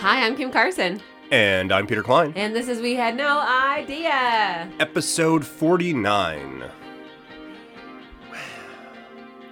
Hi, I'm Kim Carson, And I'm Peter Klein. and this is We Had No Idea. Episode 49.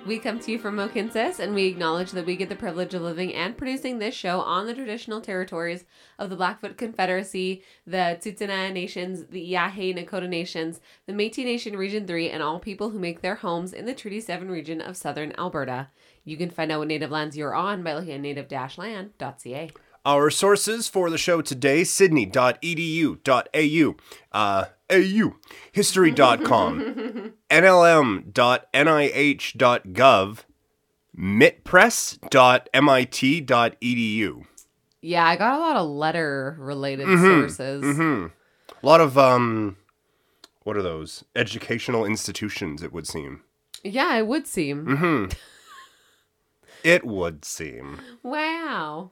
We come to you from Mohkinstsis, and we acknowledge that we get the privilege of living and producing this show on the traditional territories of the Blackfoot Confederacy, the Tsuut'ina Nations, the Yahe Nakota Nations, the Métis Nation Region 3, and all people who make their homes in the Treaty 7 region of southern Alberta. You can find out what native lands you're on by looking at native-land.ca. Our sources for the show today sydney.edu.au, uh, AU, history.com, nlm.nih.gov, mitpress.mit.edu. Yeah, I got a lot of letter related sources. hmm A lot of, um, what are those? Educational institutions, it would seem. Yeah, it would seem. hmm it would seem. Wow.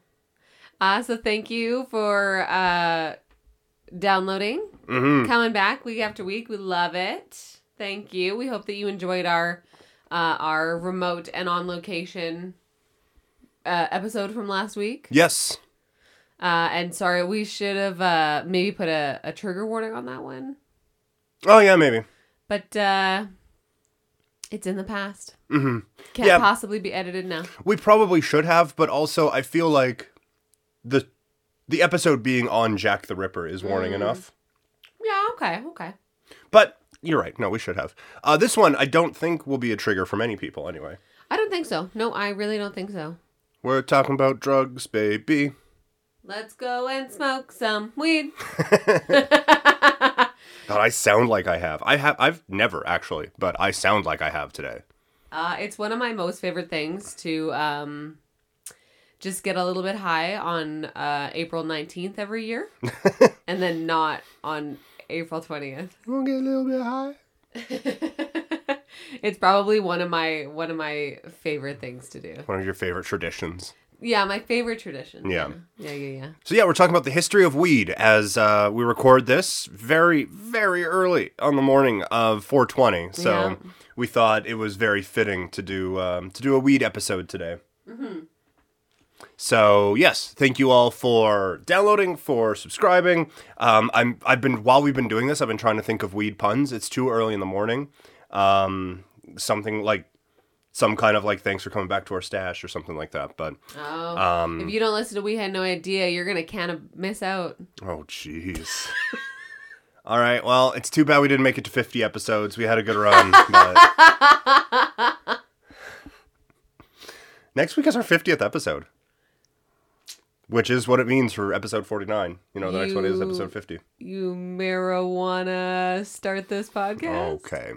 Uh, so thank you for uh, downloading, hmm coming back week after week. We love it. Thank you. We hope that you enjoyed our uh, our remote and on location uh, episode from last week. Yes. Uh, and sorry, we should have uh, maybe put a, a trigger warning on that one, Oh, yeah, maybe. but uh, it's in the past. Mm-hmm. Can't Yeah. possibly be edited now. We probably should have, but also I feel like the the episode being on Jack the Ripper is warning Mm. enough. Yeah. Okay. Okay. But you're right. No, we should have. Uh, this one I don't think will be a trigger for many people anyway. I don't think so. No, I really don't think so. We're talking about drugs, baby. Let's go and smoke some weed. God, I sound like I have. I have. I've never actually, but I sound like I have today. Uh, it's one of my most favorite things to um, just get a little bit high on uh, April 19th every year and then not on April 20th. We'll get a little bit high. it's probably one of my one of my favorite things to do. One of your favorite traditions. Yeah, my favorite tradition. Yeah. Yeah, yeah, yeah. So yeah, we're talking about the history of weed as uh, we record this very, very early on the morning of 420. So Yeah. we thought it was very fitting to do um, to do a weed episode today. So yes, thank you all for downloading, for subscribing. Um, I'm I've been while we've been doing this, I've been trying to think of weed puns. It's too early in the morning. Um, something like some kind of like thanks for coming back to our stash or something like that. But Oh, um, if you don't listen to We Had No Idea, you're gonna kind of miss out. Oh, jeez. All right. Well, it's too bad we didn't make it to 50 episodes. We had a good run. but... Next week is our 50th episode, which is what it means for episode 49. You know, the next one is episode 50. You marijuana start this podcast? Okay.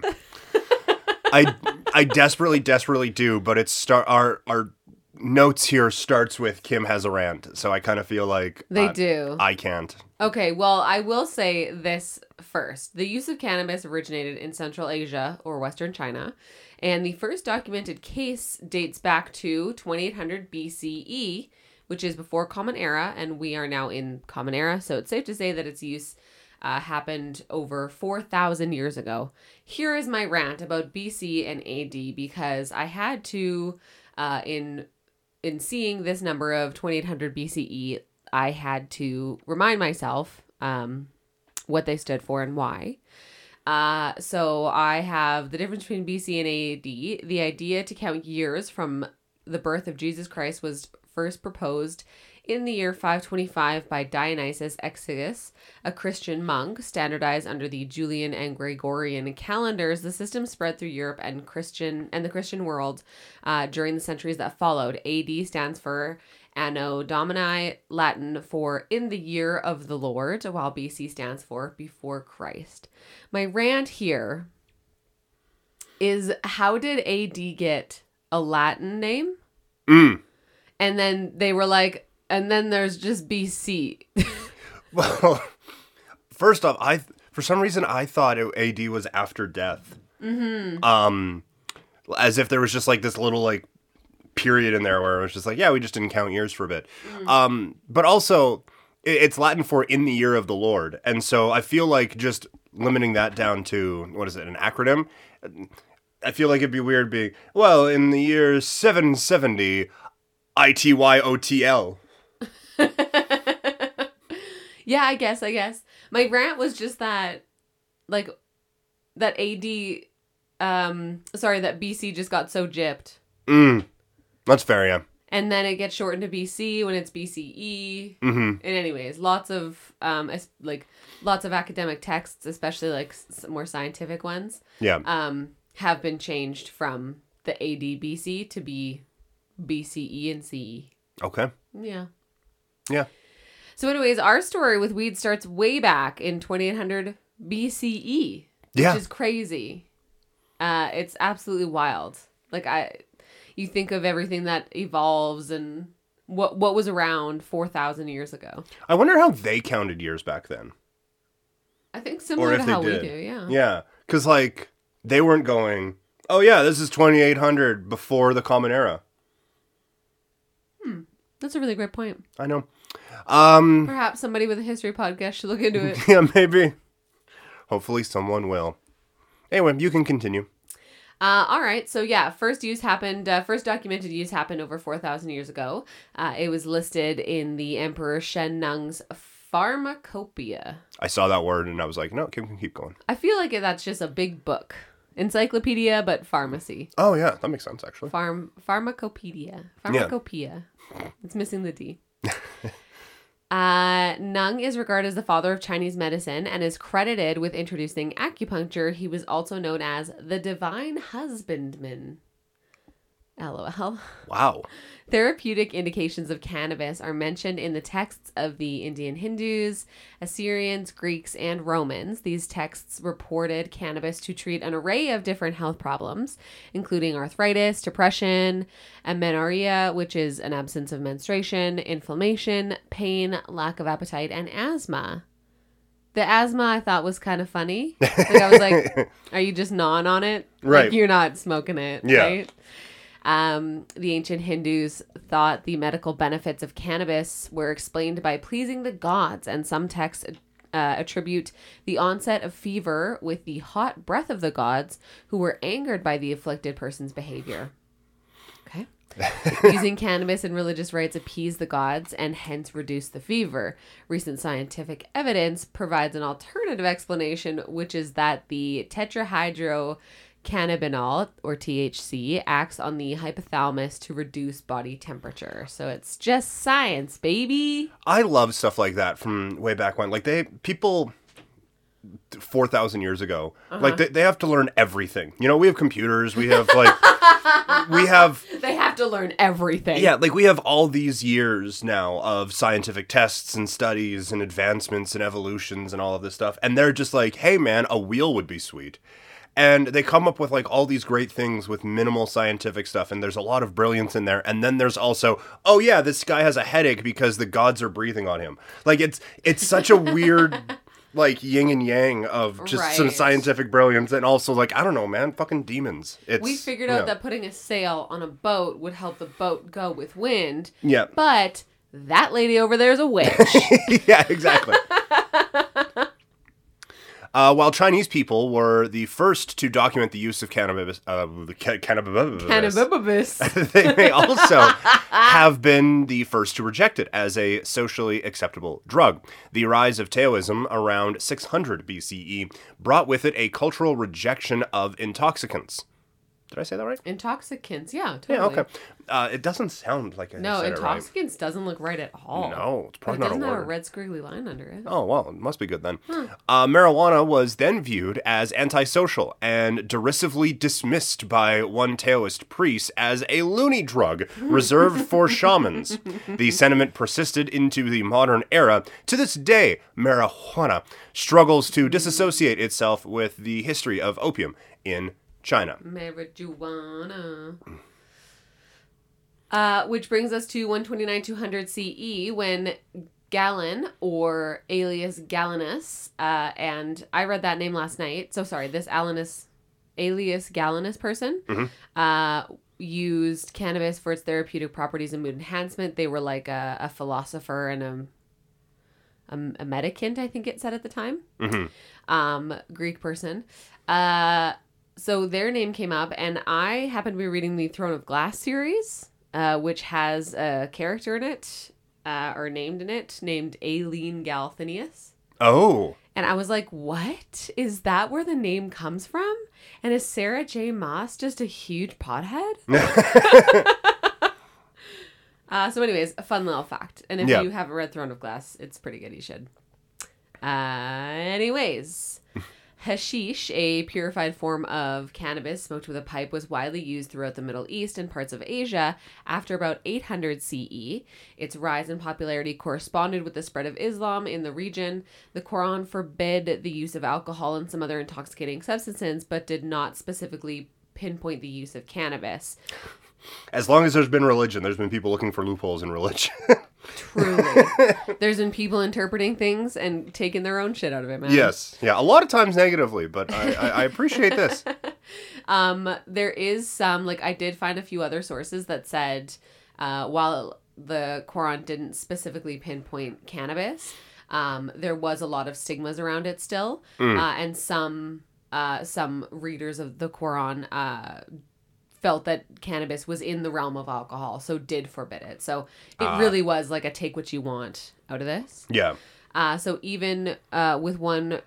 I I desperately desperately do, but it's start our our notes here starts with Kim has a rant, so I kind of feel like They I, do. I can't. Okay, well, I will say this first. The use of cannabis originated in Central Asia or Western China, and the first documented case dates back to 2800 BCE, which is before Common Era, and we are now in Common Era, so it's safe to say that its use uh, happened over 4,000 years ago. Here is my rant about BC and AD because I had to, uh, in in seeing this number of 2800 BCE, I had to remind myself um, what they stood for and why. Uh, so I have the difference between BC and AD. The idea to count years from the birth of Jesus Christ was first proposed in the year 525 by Dionysius Exiguus, a Christian monk, standardized under the Julian and Gregorian calendars. The system spread through Europe and Christian and the Christian world uh, during the centuries that followed. AD stands for Anno Domini, Latin for in the year of the Lord, while BC stands for before Christ. My rant here is how did AD get a Latin name? Mm. And then they were like, and then there's just BC. Well, first off, I for some reason I thought it, AD was after death. Mm-hmm. Um, as if there was just like this little like period in there where it was just like, yeah, we just didn't count years for a bit. Um, but also it, it's Latin for in the year of the Lord, and so I feel like just limiting that down to what is it, an acronym? I feel like it'd be weird being well in the year seven seventy, I T Y O T L. Yeah, I guess, I guess. My rant was just that like that AD um sorry, that BC just got so gypped. Mm. That's fair, yeah. And then it gets shortened to BC when it's BCE. Mm-hmm. And anyways, lots of um like lots of academic texts, especially like s- more scientific ones, Yeah. um have been changed from the ADBC to be BCE and CE. Okay. Yeah. Yeah. So, anyways, our story with weed starts way back in 2800 BCE, Yeah. which is crazy. Uh, it's absolutely wild. Like I, you think of everything that evolves and what what was around 4,000 years ago. I wonder how they counted years back then. I think similar to how we do. Yeah. Yeah. Because, like, they weren't going, oh, yeah, this is 2800 before the Common Era. Hmm. That's a really great point. I know. Um, Perhaps somebody with a history podcast should look into it. yeah, maybe. Hopefully someone will. Anyway, you can continue. Uh, all right. So yeah, first use happened. Uh, first documented use happened over four thousand years ago. Uh, it was listed in the Emperor Shen Nung's Pharmacopoeia. I saw that word and I was like, no, keep, keep going. I feel like that's just a big book, encyclopedia, but pharmacy. Oh, yeah, that makes sense, actually. Farm pharmacopoeia. Pharmacopoeia. It's missing the D. Uh, Nung is regarded as the father of Chinese medicine and is credited with introducing acupuncture. He was also known as the divine husbandman. LOL. Wow. Therapeutic indications of cannabis are mentioned in the texts of the Indian Hindus, Assyrians, Greeks, and Romans. These texts reported cannabis to treat an array of different health problems, including arthritis, depression, amenorrhea, which is an absence of menstruation, inflammation, pain, lack of appetite, and asthma. The asthma I thought was kind of funny. Like I was like, "Are you just gnawing on it? Right. Like you're not smoking it, Yeah. right?" Um, the ancient Hindus thought the medical benefits of cannabis were explained by pleasing the gods, and some texts uh, attribute the onset of fever with the hot breath of the gods who were angered by the afflicted person's behavior. Okay. Using cannabis in religious rites appease the gods and hence reduce the fever. Recent scientific evidence provides an alternative explanation, which is that the tetrahydrocannabinol, or THC, acts on the hypothalamus to reduce body temperature. So it's just science, baby. I love stuff like that from way back when. Like, they, people 4,000 years ago, uh-huh. like, they, they have to learn everything. You know, we have computers, we have, like, we have They have to learn everything. Yeah, like we have all these years now of scientific tests and studies and advancements and evolutions and all of this stuff. And they're just like, hey man, a wheel would be sweet. And they come up with like all these great things with minimal scientific stuff. And there's a lot of brilliance in there. And then there's also, oh yeah, this guy has a headache because the gods are breathing on him. Like it's it's such a weird like yin and yang of just some scientific brilliance and also like I don't know, man, fucking demons. It's We figured out yeah. that putting a sail on a boat would help the boat go with wind. Yeah. But that lady over there is a witch. yeah, exactly. Uh, while Chinese people were the first to document the use of cannabis, uh, ca- cannabis, Cannabis. they may also have been the first to reject it as a socially acceptable drug. The rise of Taoism around 600 BCE brought with it a cultural rejection of intoxicants. Did I say that right? Intoxicants. Yeah, totally. Yeah, okay. Uh, it doesn't sound like I No, said it right. intoxicants doesn't look right at all. No, it's probably it not a doesn't have a red squiggly line under it. Oh, well, it must be good then. Uh, marijuana was then viewed as antisocial and derisively dismissed by one Taoist priest as a loony drug reserved for shamans. The sentiment persisted into the modern era. To this day, marijuana struggles to disassociate itself with the history of opium in China. Marijuana. Uh, which brings us to 129 200 CE when Galen, or alias Galenus, uh, and I read that name last night. So sorry, this Alanus, alias Galenus person, uh, used cannabis for its therapeutic properties and mood enhancement. They were like a, a philosopher and a, a, a medicant, I think it said at the time um, Greek person. Uh, so their name came up, and I happened to be reading the Throne of Glass series, uh, which has a character in it uh, are named in it, named Aelin Galathynius. Oh. And I was like, what? Is that where the name comes from? And is Sarah J. Maas just a huge pothead? uh, so, anyways, a fun little fact. And if Yeah. you haven't read Throne of Glass, it's pretty good. You should. Uh, anyways, hashish, a purified form of cannabis smoked with a pipe, was widely used throughout the Middle East and parts of Asia after about 800 CE. Its rise in popularity corresponded with the spread of Islam in the region. The Quran forbid the use of alcohol and some other intoxicating substances, but did not specifically pinpoint the use of cannabis. As long as there's been religion, there's been people looking for loopholes in religion. Truly. There's been people interpreting things and taking their own shit out of it, man. yes. Yeah. A lot of times negatively, but I, I, I appreciate this. Um, there is some like I did find a few other sources that said uh, while the Quran didn't specifically pinpoint cannabis, um, there was a lot of stigmas around it still, uh, and some uh, some readers of the Quran uh, felt that cannabis was in the realm of alcohol, so did forbid it. So it really was like a take what you want out of this. Yeah. Uh, so even uh, with one,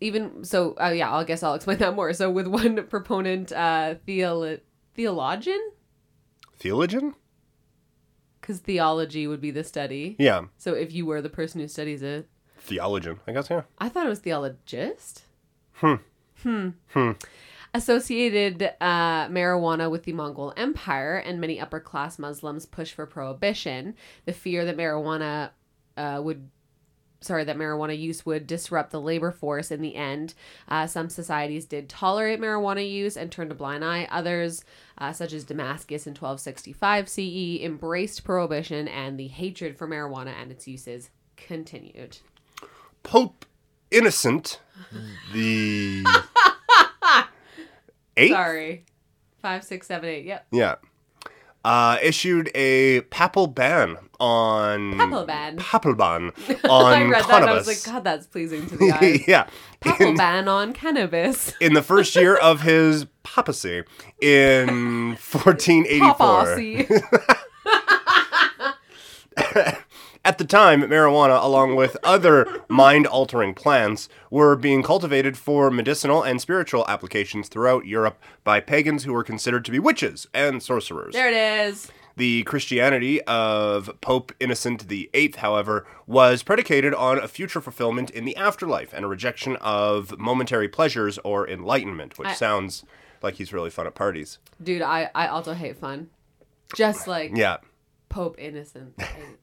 even so, uh, yeah, I guess I'll explain that more. So with one proponent, uh, theolo- theologian, Theologian? because theology would be the study. Yeah. So if you were the person who studies it, Theologian, I guess, yeah. I thought it was theologist. Hmm. Hmm. Hmm. Associated uh, marijuana with the Mongol Empire and many upper class Muslims push for prohibition. The fear that marijuana uh, would sorry that marijuana use would disrupt the labor force in the end. Uh, some societies did tolerate marijuana use and turned a blind eye. Others uh, such as damascus in 1265 ce embraced prohibition and the hatred for marijuana and its uses continued. Pope Innocent, the eighth, sorry. Five six seven eight. Yep. Yeah, uh, issued a papal ban on Papal ban. papal ban i on read that and i cannabis. was like god that's pleasing to the yeah, Papal in, ban on cannabis. in the first year of his papacy in 1484. At the time, marijuana, along with other mind altering plants, were being cultivated for medicinal and spiritual applications throughout Europe by pagans who were considered to be witches and sorcerers. there it is The Christianity of Pope Innocent VIII, however, was predicated on a future fulfillment in the afterlife and a rejection of momentary pleasures or enlightenment, which I- sounds like he's really fun at parties. dude i i also hate fun just like Yeah. pope innocent VIII.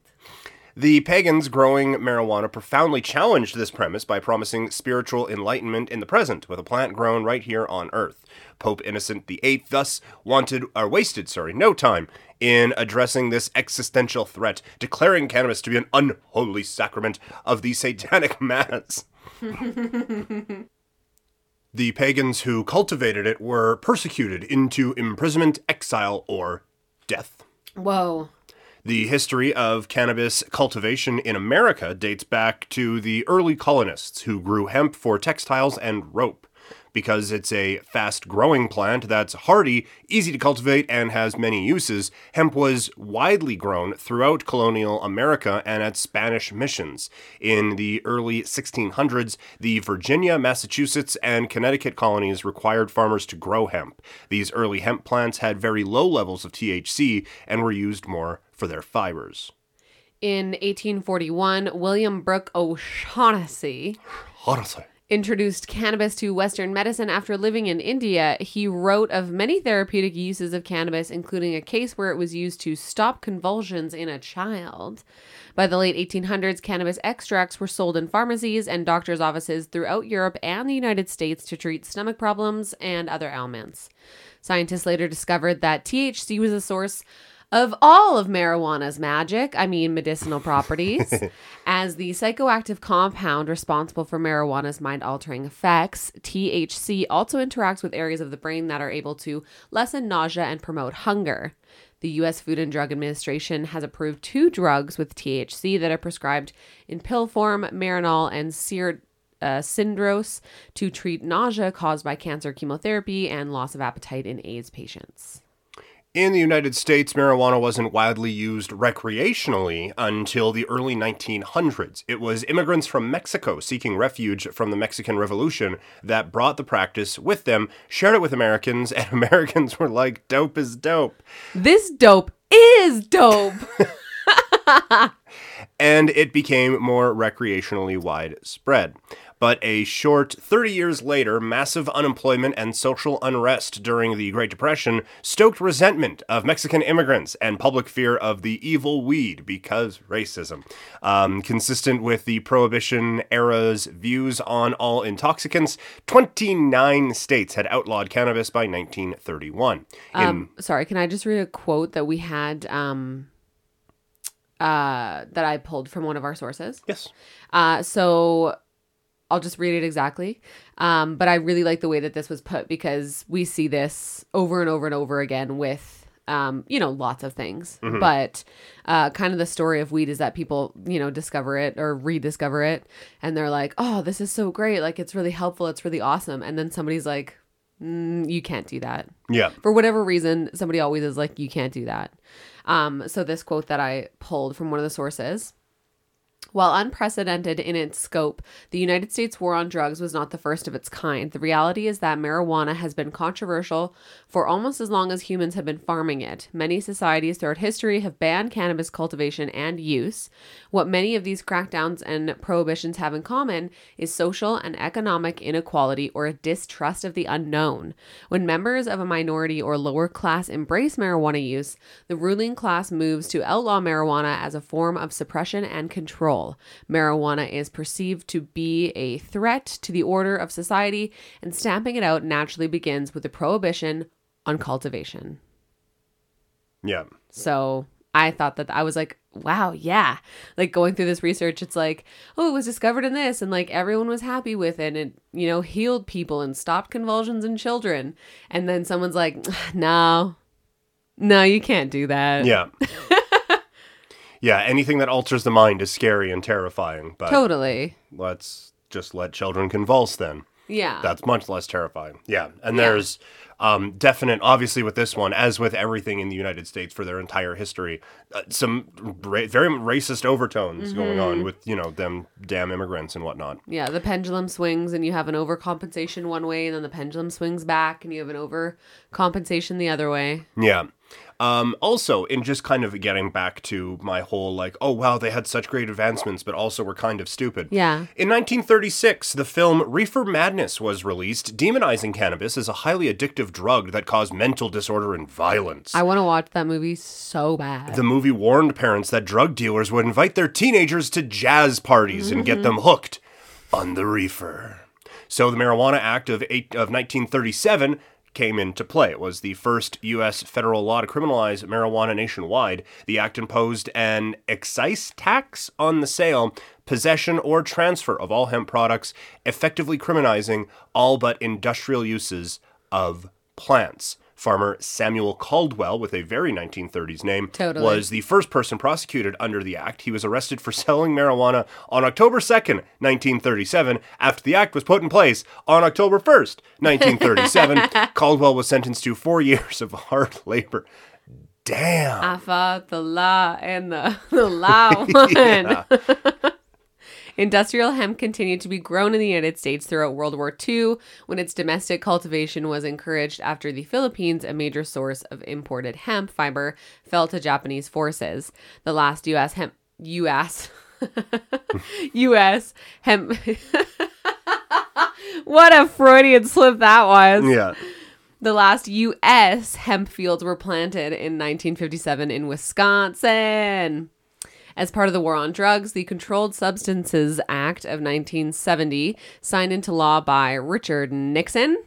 The pagans growing marijuana profoundly challenged this premise by promising spiritual enlightenment in the present with a plant grown right here on earth. Pope Innocent VIII thus wanted or wasted, sorry, no time in addressing this existential threat, declaring cannabis to be an unholy sacrament of the satanic mass. the pagans who cultivated it were persecuted into imprisonment, exile, or death. whoa The history of cannabis cultivation in America dates back to the early colonists who grew hemp for textiles and rope. Because it's a fast growing plant that's hardy, easy to cultivate, and has many uses, hemp was widely grown throughout colonial America and at Spanish missions. In the early 1600s, the Virginia, Massachusetts, and Connecticut colonies required farmers to grow hemp. These early hemp plants had very low levels of THC and were used more for their fibers. In 1841, William Brooke O'Shaughnessy Honestly. introduced cannabis to Western medicine after living in India. He wrote of many therapeutic uses of cannabis, including a case where it was used to stop convulsions in a child. By the late 1800s, cannabis extracts were sold in pharmacies and doctors' offices throughout Europe and the United States to treat stomach problems and other ailments. Scientists later discovered that THC was a source of all of marijuana's magic, I mean medicinal properties, as the psychoactive compound responsible for marijuana's mind altering effects. THC also interacts with areas of the brain that are able to lessen nausea and promote hunger. The U.S. Food and Drug Administration has approved two drugs with THC that are prescribed in pill form, Marinol and Sear uh, Syndros, to treat nausea caused by cancer chemotherapy and loss of appetite in AIDS patients. In the United States, marijuana wasn't widely used recreationally until the early 1900s. It was immigrants from Mexico seeking refuge from the Mexican Revolution that brought the practice with them, shared it with Americans, and Americans were like, dope is dope. This dope is dope. and it became more recreationally widespread. But a short 30 years later, massive unemployment and social unrest during the Great Depression stoked resentment of Mexican immigrants and public fear of the evil weed because racism. Um, consistent with the Prohibition era's views on all intoxicants, 29 states had outlawed cannabis by 1931. In- Um, sorry, can I just read a quote that we had um, uh, that I pulled from one of our sources? yes. Uh, so I'll just read it exactly. Um, but I really like the way that this was put because we see this over and over and over again with, um, you know, lots of things. But uh, kind of the story of weed is that people, you know, discover it or rediscover it and they're like, oh, this is so great. Like, it's really helpful. It's really awesome. And then somebody's like, mm, you can't do that Yeah. for whatever reason, somebody always is like, you can't do that. Um, so this quote that I pulled from one of the sources. While unprecedented in its scope, the United States war on drugs was not the first of its kind. The reality is that marijuana has been controversial for almost as long as humans have been farming it. Many societies throughout history have banned cannabis cultivation and use. What many of these crackdowns and prohibitions have in common is social and economic inequality or a distrust of the unknown. When members of a minority or lower class embrace marijuana use, the ruling class moves to outlaw marijuana as a form of suppression and control. Marijuana is perceived to be a threat to the order of society, and stamping it out naturally begins with the prohibition on cultivation. Yeah. So I thought that I was like, wow, yeah. Like going through this research, it's like, oh, it was discovered in this, and like everyone was happy with it, and it, you know, healed people and stopped convulsions in children. And then someone's like, no, no, you can't do that. Yeah. yeah, anything that alters the mind is scary and terrifying, but Totally. let's just let children convulse then. Yeah. That's much less terrifying. Yeah. And Yeah. there's um, definite, obviously, with this one, as with everything in the United States for their entire history, uh, some ra- very racist overtones going Mm-hmm. on with, you know, them damn immigrants and whatnot. yeah, the pendulum swings and you have an overcompensation one way, and then the pendulum swings back and you have an overcompensation the other way. Yeah. Um, also, in just kind of getting back to my whole like, oh wow, they had such great advancements, but also were kind of stupid. Yeah. In 1936, the film Reefer Madness was released, demonizing cannabis as a highly addictive drug that caused mental disorder and violence. I want to watch that movie so bad. the movie warned parents that drug dealers would invite their teenagers to jazz parties and get them hooked on the reefer. So the Marijuana Act of, eight, of 1937 came into play. It was the first U.S. federal law to criminalize marijuana nationwide. The act imposed an excise tax on the sale, possession, or transfer of all hemp products, effectively criminalizing all but industrial uses of plants. Farmer Samuel Caldwell, with a very 1930s name, Totally. was the first person prosecuted under the act. He was arrested for selling marijuana on October 2nd, 1937, after the act was put in place on October 1st, 1937. Caldwell was sentenced to four years of hard labor. Damn. I fought the law and the, the law won. Industrial hemp continued to be grown in the United States throughout World War II when its domestic cultivation was encouraged after the Philippines, a major source of imported hemp fiber, fell to Japanese forces. The last U.S. hemp U.S. U.S. hemp. what a Freudian slip that was. Yeah. The last U.S. hemp fields were planted in 1957 in Wisconsin. As part of the war on drugs, the Controlled Substances Act of 1970, signed into law by Richard Nixon,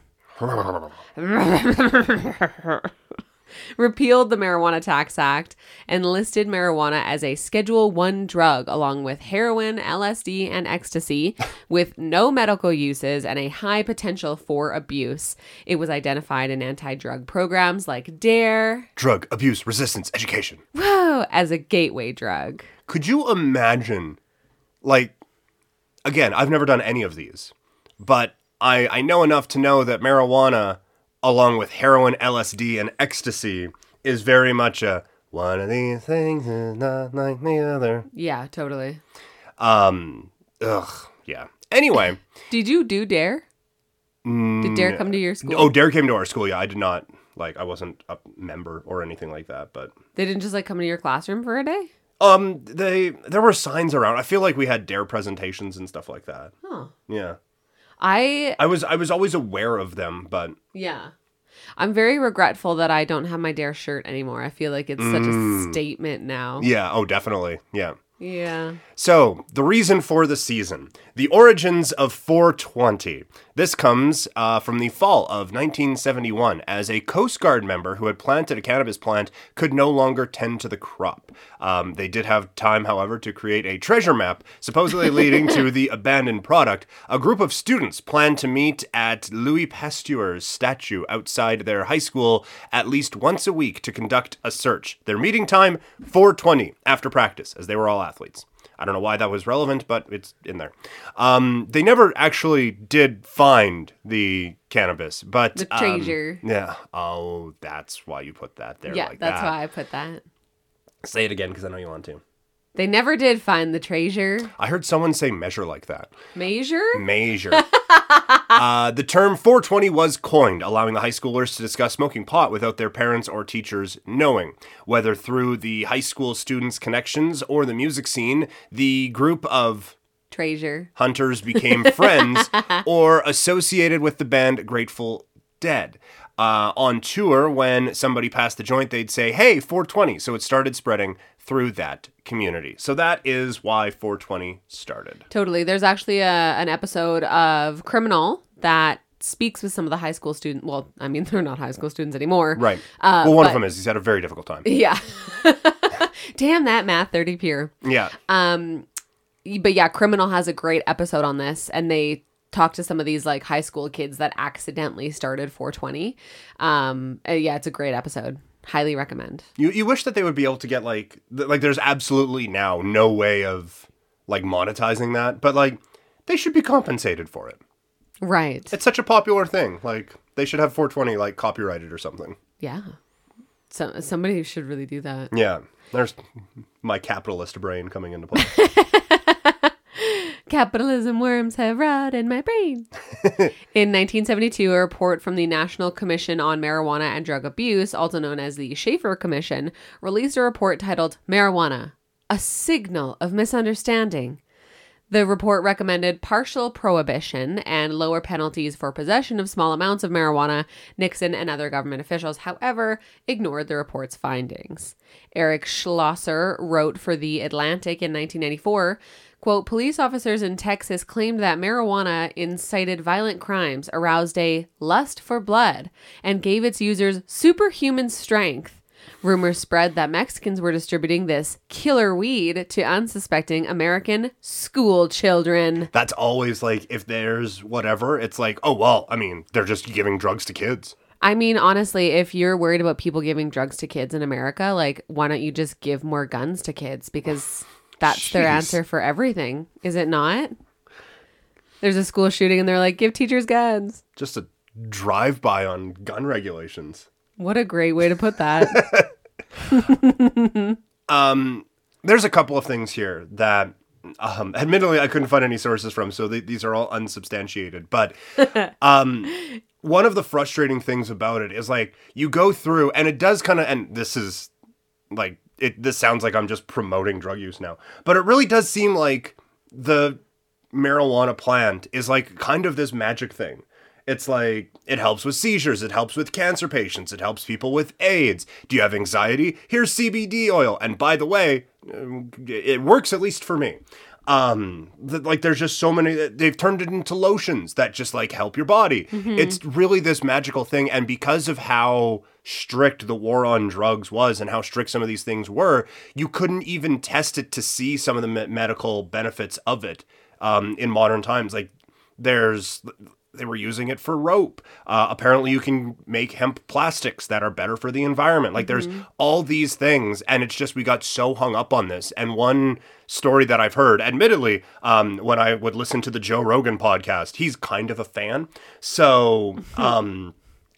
repealed the Marijuana Tax Act and listed marijuana as a Schedule 1 drug along with heroin, LSD, and ecstasy with no medical uses and a high potential for abuse. It was identified in anti-drug programs like DARE Drug abuse resistance education. as a gateway drug. Could you imagine, like, again, I've never done any of these, but I, I know enough to know that marijuana, along with heroin, LSD, and ecstasy, is very much a one of these things is not like the other. Yeah, totally. Um, ugh, yeah. Anyway, Did you do Dare? Did Dare come to your school? oh, Dare came to our school. Yeah, I did not like. I wasn't a member or anything like that, but They didn't just like come into your classroom for a day? um, they there were signs around. I feel like we had Dare presentations and stuff like that. Huh. Yeah, I I was I was always aware of them, but yeah. I'm very regretful that I don't have my Dare shirt anymore. I feel like it's such a statement now. yeah, oh, definitely, yeah. Yeah. So, the reason for the season the origins of 420. This comes uh, from the fall of 1971 as a Coast Guard member who had planted a cannabis plant could no longer tend to the crop. Um, they did have time, however, to create a treasure map, supposedly leading to the abandoned product. A group of students planned to meet at Louis Pasteur's statue outside their high school at least once a week to conduct a search. Their meeting time 420 after practice, as they were all athletes. I don't know why that was relevant, but it's in there. Um, they never actually did find the cannabis, but The um, yeah. Oh, that's why you put that there. Yeah, like that's that. why I put that. Say it again because I know you want to. They never did find the treasure. I heard someone say measure like that. Measure? Measure. uh, the term 420 was coined, allowing the high schoolers to discuss smoking pot without their parents or teachers knowing. Whether through the high school students' connections or the music scene, the group of Treasure. hunters became friends or associated with the band Grateful Dead. Uh, on tour, when somebody passed the joint, they'd say, Hey, 420. So it started spreading through that community. So that is why 420 started. Totally. There's actually a, an episode of Criminal that speaks with some of the high school students. Well, I mean, they're not high school students anymore. Right. Uh, well, one of them is he's had a very difficult time. Yeah. Damn that math 30 pure. Yeah. Um, but yeah, Criminal has a great episode on this, and they talk to some of these like high school kids that accidentally started 420. Um, yeah, it's a great episode. Highly recommend. You you wish that they would be able to get like th- like there's absolutely now no way of like monetizing that, but like they should be compensated for it. Right. It's such a popular thing. Like they should have 420 like copyrighted or something. Yeah. So somebody should really do that. Yeah. There's my capitalist brain coming into play. Capitalism worms have rotted my brain. In 1972, a report from the National Commission on Marijuana and Drug Abuse, also known as the Shafer Commission, released a report titled Marijuana, a Signal of Misunderstanding. The report recommended partial prohibition and lower penalties for possession of small amounts of marijuana. Nixon and other government officials, however, ignored the report's findings. Eric Schlosser wrote for The Atlantic in 1994 quote, police officers in Texas claimed that marijuana incited violent crimes, aroused a lust for blood, and gave its users superhuman strength. Rumors spread that Mexicans were distributing this killer weed to unsuspecting American school children. That's always like if there's whatever, it's like, oh well, I mean, they're just giving drugs to kids. I mean, honestly, if you're worried about people giving drugs to kids in America, like, why don't you just give more guns to kids? Because that's their answer for everything, is it not? There's a school shooting and they're like, give teachers guns. Just a drive by on gun regulations. What a great way to put that. Um, there's a couple of things here that, um, admittedly, I couldn't find any sources from, so th- these are all unsubstantiated. But um, one of the frustrating things about it is like you go through, and it does kind of, and this is like it. This sounds like I'm just promoting drug use now, but it really does seem like the marijuana plant is like kind of this magic thing. It's like it helps with seizures, it helps with cancer patients, it helps people with AIDS. Do you have anxiety? Here's CBD oil. And by the way, it works at least for me. Um, th- like there's just so many they've turned it into lotions that just like help your body. It's really this magical thing and because of how strict the war on drugs was and how strict some of these things were, you couldn't even test it to see some of the me- medical benefits of it um, in modern times. Like there's they were using it for rope. Uh, apparently, you can make hemp plastics that are better for the environment. Like there's all these things, and it's just we got so hung up on this. And one story that I've heard, admittedly, um, when I would listen to the Joe Rogan podcast, he's kind of a fan. So um,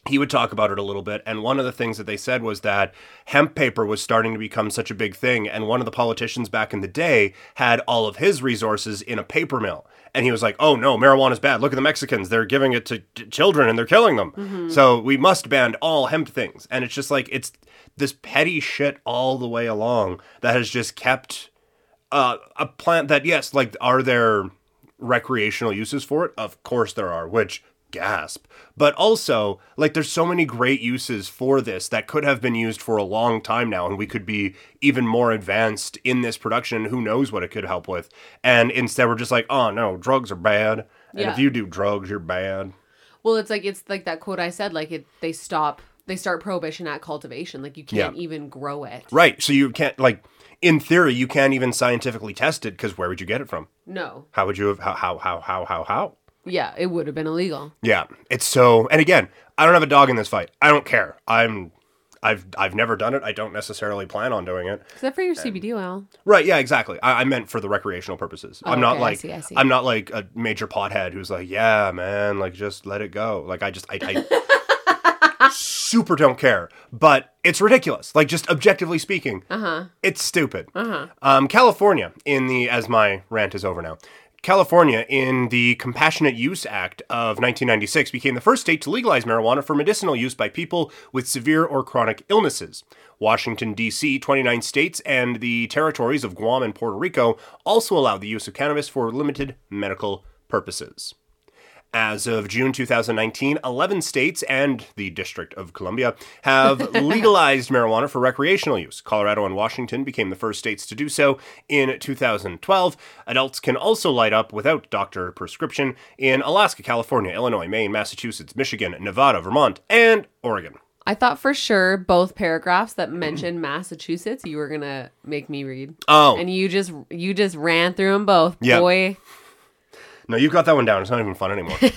he would talk about it a little bit. And one of the things that they said was that hemp paper was starting to become such a big thing. And one of the politicians back in the day had all of his resources in a paper mill. And he was like, oh no, marijuana's bad. Look at the Mexicans. They're giving it to t- children and they're killing them. So we must ban all hemp things. And it's just like, it's this petty shit all the way along that has just kept uh, a plant that, yes, like, are there recreational uses for it? Of course there are, which gasp. But also, like, there's so many great uses for this that could have been used for a long time now, and we could be even more advanced in this production. Who knows what it could help with? And instead, we're just like, oh no, drugs are bad. And Yeah. if you do drugs, you're bad. Well, it's like it's like that quote I said. Like it, they stop. They start prohibition at cultivation. Like you can't Yeah. even grow it. Right. So you can't, like, in theory, you can't even scientifically test it because where would you get it from? No. How would you have, how, how, how, how, how, how? Yeah, it would have been illegal. Yeah, it's so. And again, I don't have a dog in this fight. I don't care. I'm, I've, I've never done it. I don't necessarily plan on doing it. Except for your CBD oil. Right? Yeah, exactly. I, I meant for the recreational purposes. I'm Oh, not okay, I like, see, I see. am not like a major pothead who's like, yeah, man, like just let it go. Like I just, I, I super don't care. But it's ridiculous. Like just objectively speaking, uh-huh. it's stupid. Uh-huh. Um, California in the as my rant is over now. California, in the Compassionate Use Act of 1996, became the first state to legalize marijuana for medicinal use by people with severe or chronic illnesses. Washington, D.C., 29 states, and the territories of Guam and Puerto Rico also allowed the use of cannabis for limited medical purposes. As of June 2019, 11 states and the District of Columbia have legalized marijuana for recreational use. Colorado and Washington became the first states to do so in 2012. Adults can also light up without doctor prescription in Alaska, California, Illinois, Maine, Massachusetts, Michigan, Nevada, Vermont, and Oregon. I thought for sure both paragraphs that mentioned Massachusetts you were gonna make me read, Oh, and you just you just ran through them both, Yeah. boy. No, you've got that one down. It's not even fun anymore.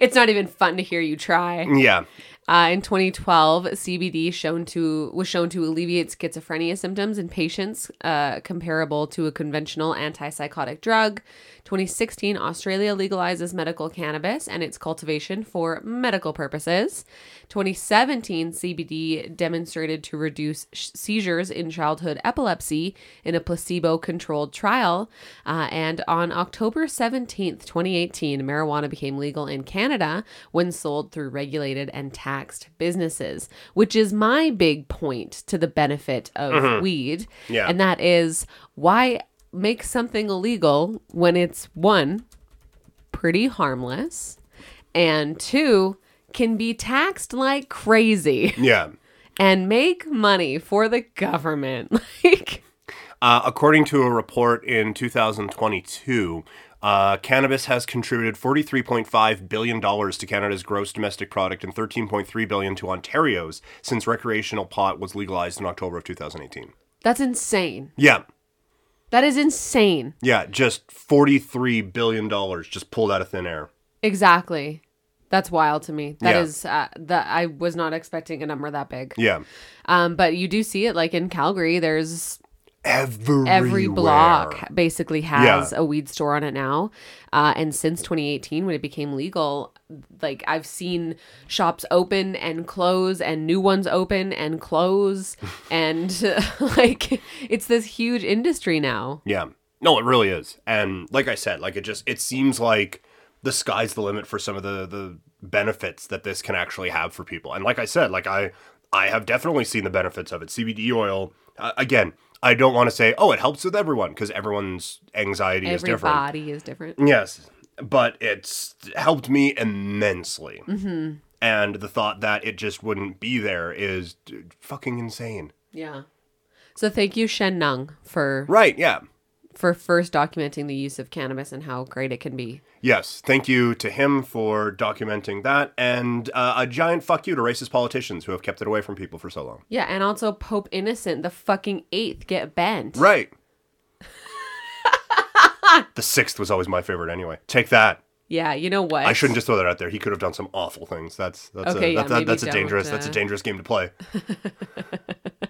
It's not even fun to hear you try. yeah. Uh, in 2012, CBD shown to was shown to alleviate schizophrenia symptoms in patients, uh, comparable to a conventional antipsychotic drug. 2016, Australia legalizes medical cannabis and its cultivation for medical purposes. 2017, CBD demonstrated to reduce sh- seizures in childhood epilepsy in a placebo-controlled trial. Uh, and on October 17th, 2018, marijuana became legal in Canada when sold through regulated and taxed businesses, which is my big point to the benefit of weed. Yeah. And that is why make something illegal when it's one, pretty harmless, and two, can be taxed like crazy Yeah. and make money for the government. Like, Uh, according to a report in 2022, uh, cannabis has contributed 43.5 billion dollars to Canada's gross domestic product and 13.3 billion to Ontario's since recreational pot was legalized in October of 2018. that's insane. Yeah, That is insane. yeah, just 43 billion dollars just pulled out of thin air. Exactly. That's wild to me. That Yeah. is uh, that I was not expecting a number that big. Yeah, Um, but you do see it like in Calgary. There's everywhere. every block basically has Yeah. a weed store on it now. Uh, and since 2018, when it became legal, like I've seen shops open and close, and new ones open and close, and like it's this huge industry now. Yeah. No, it really is. And like I said, like it just it seems like the sky's the limit for some of the the benefits that this can actually have for people. And like I said, like I I have definitely seen the benefits of it. CBD oil uh, again, I don't want to say, "Oh, it helps with everyone" because everyone's anxiety is different. body is different. Yes, but it's helped me immensely. Mm-hmm. And the thought that it just wouldn't be there is fucking insane. Yeah. So thank you, Shen Nung, for Right, yeah. For first documenting the use of cannabis and how great it can be. Yes, thank you to him for documenting that, and uh, a giant fuck you to racist politicians who have kept it away from people for so long. Yeah, and also Pope Innocent, the fucking eighth, get bent. Right. the sixth was always my favorite anyway. Take that. Yeah, you know what? I shouldn't just throw that out there. He could have done some awful things. That's that's Okay, a, yeah, that, that, that's a dangerous that's a uh, dangerous game to play.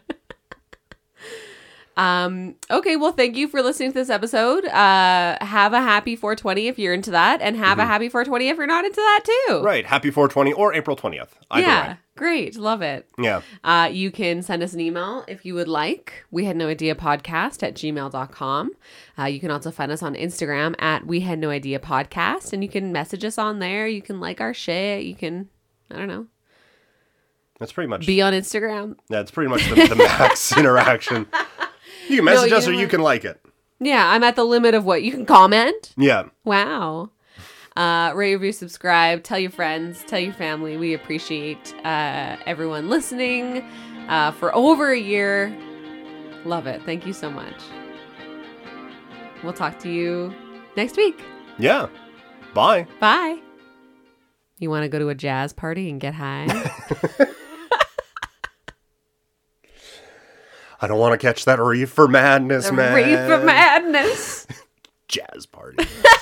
Um, okay, well, thank you for listening to this episode. Uh, have a happy 420 if you're into that, and have a happy 420 if you're not into that too. Mm-hmm. Right. Happy 420 or April 20th. Either yeah, way. great. Love it. Yeah. Uh, you can send us an email if you would like. We had no idea podcast at gmail.com. Uh, you can also find us on Instagram at we had no idea podcast, and you can message us on there. You can like our shit. You can, I don't know, That's pretty much be on Instagram. that's pretty much the, the max interaction. You can message you us or you can like it. Yeah, I'm at the limit of what you can comment. Yeah. Wow. Uh, rate, review, subscribe. Tell your friends. Tell your family. We appreciate uh, everyone listening uh, for over a year. Love it. Thank you so much. We'll talk to you next week. Yeah. Bye. Bye. You want to go to a jazz party and get high? I don't want to catch that reefer madness, man. Reef of madness. Jazz party.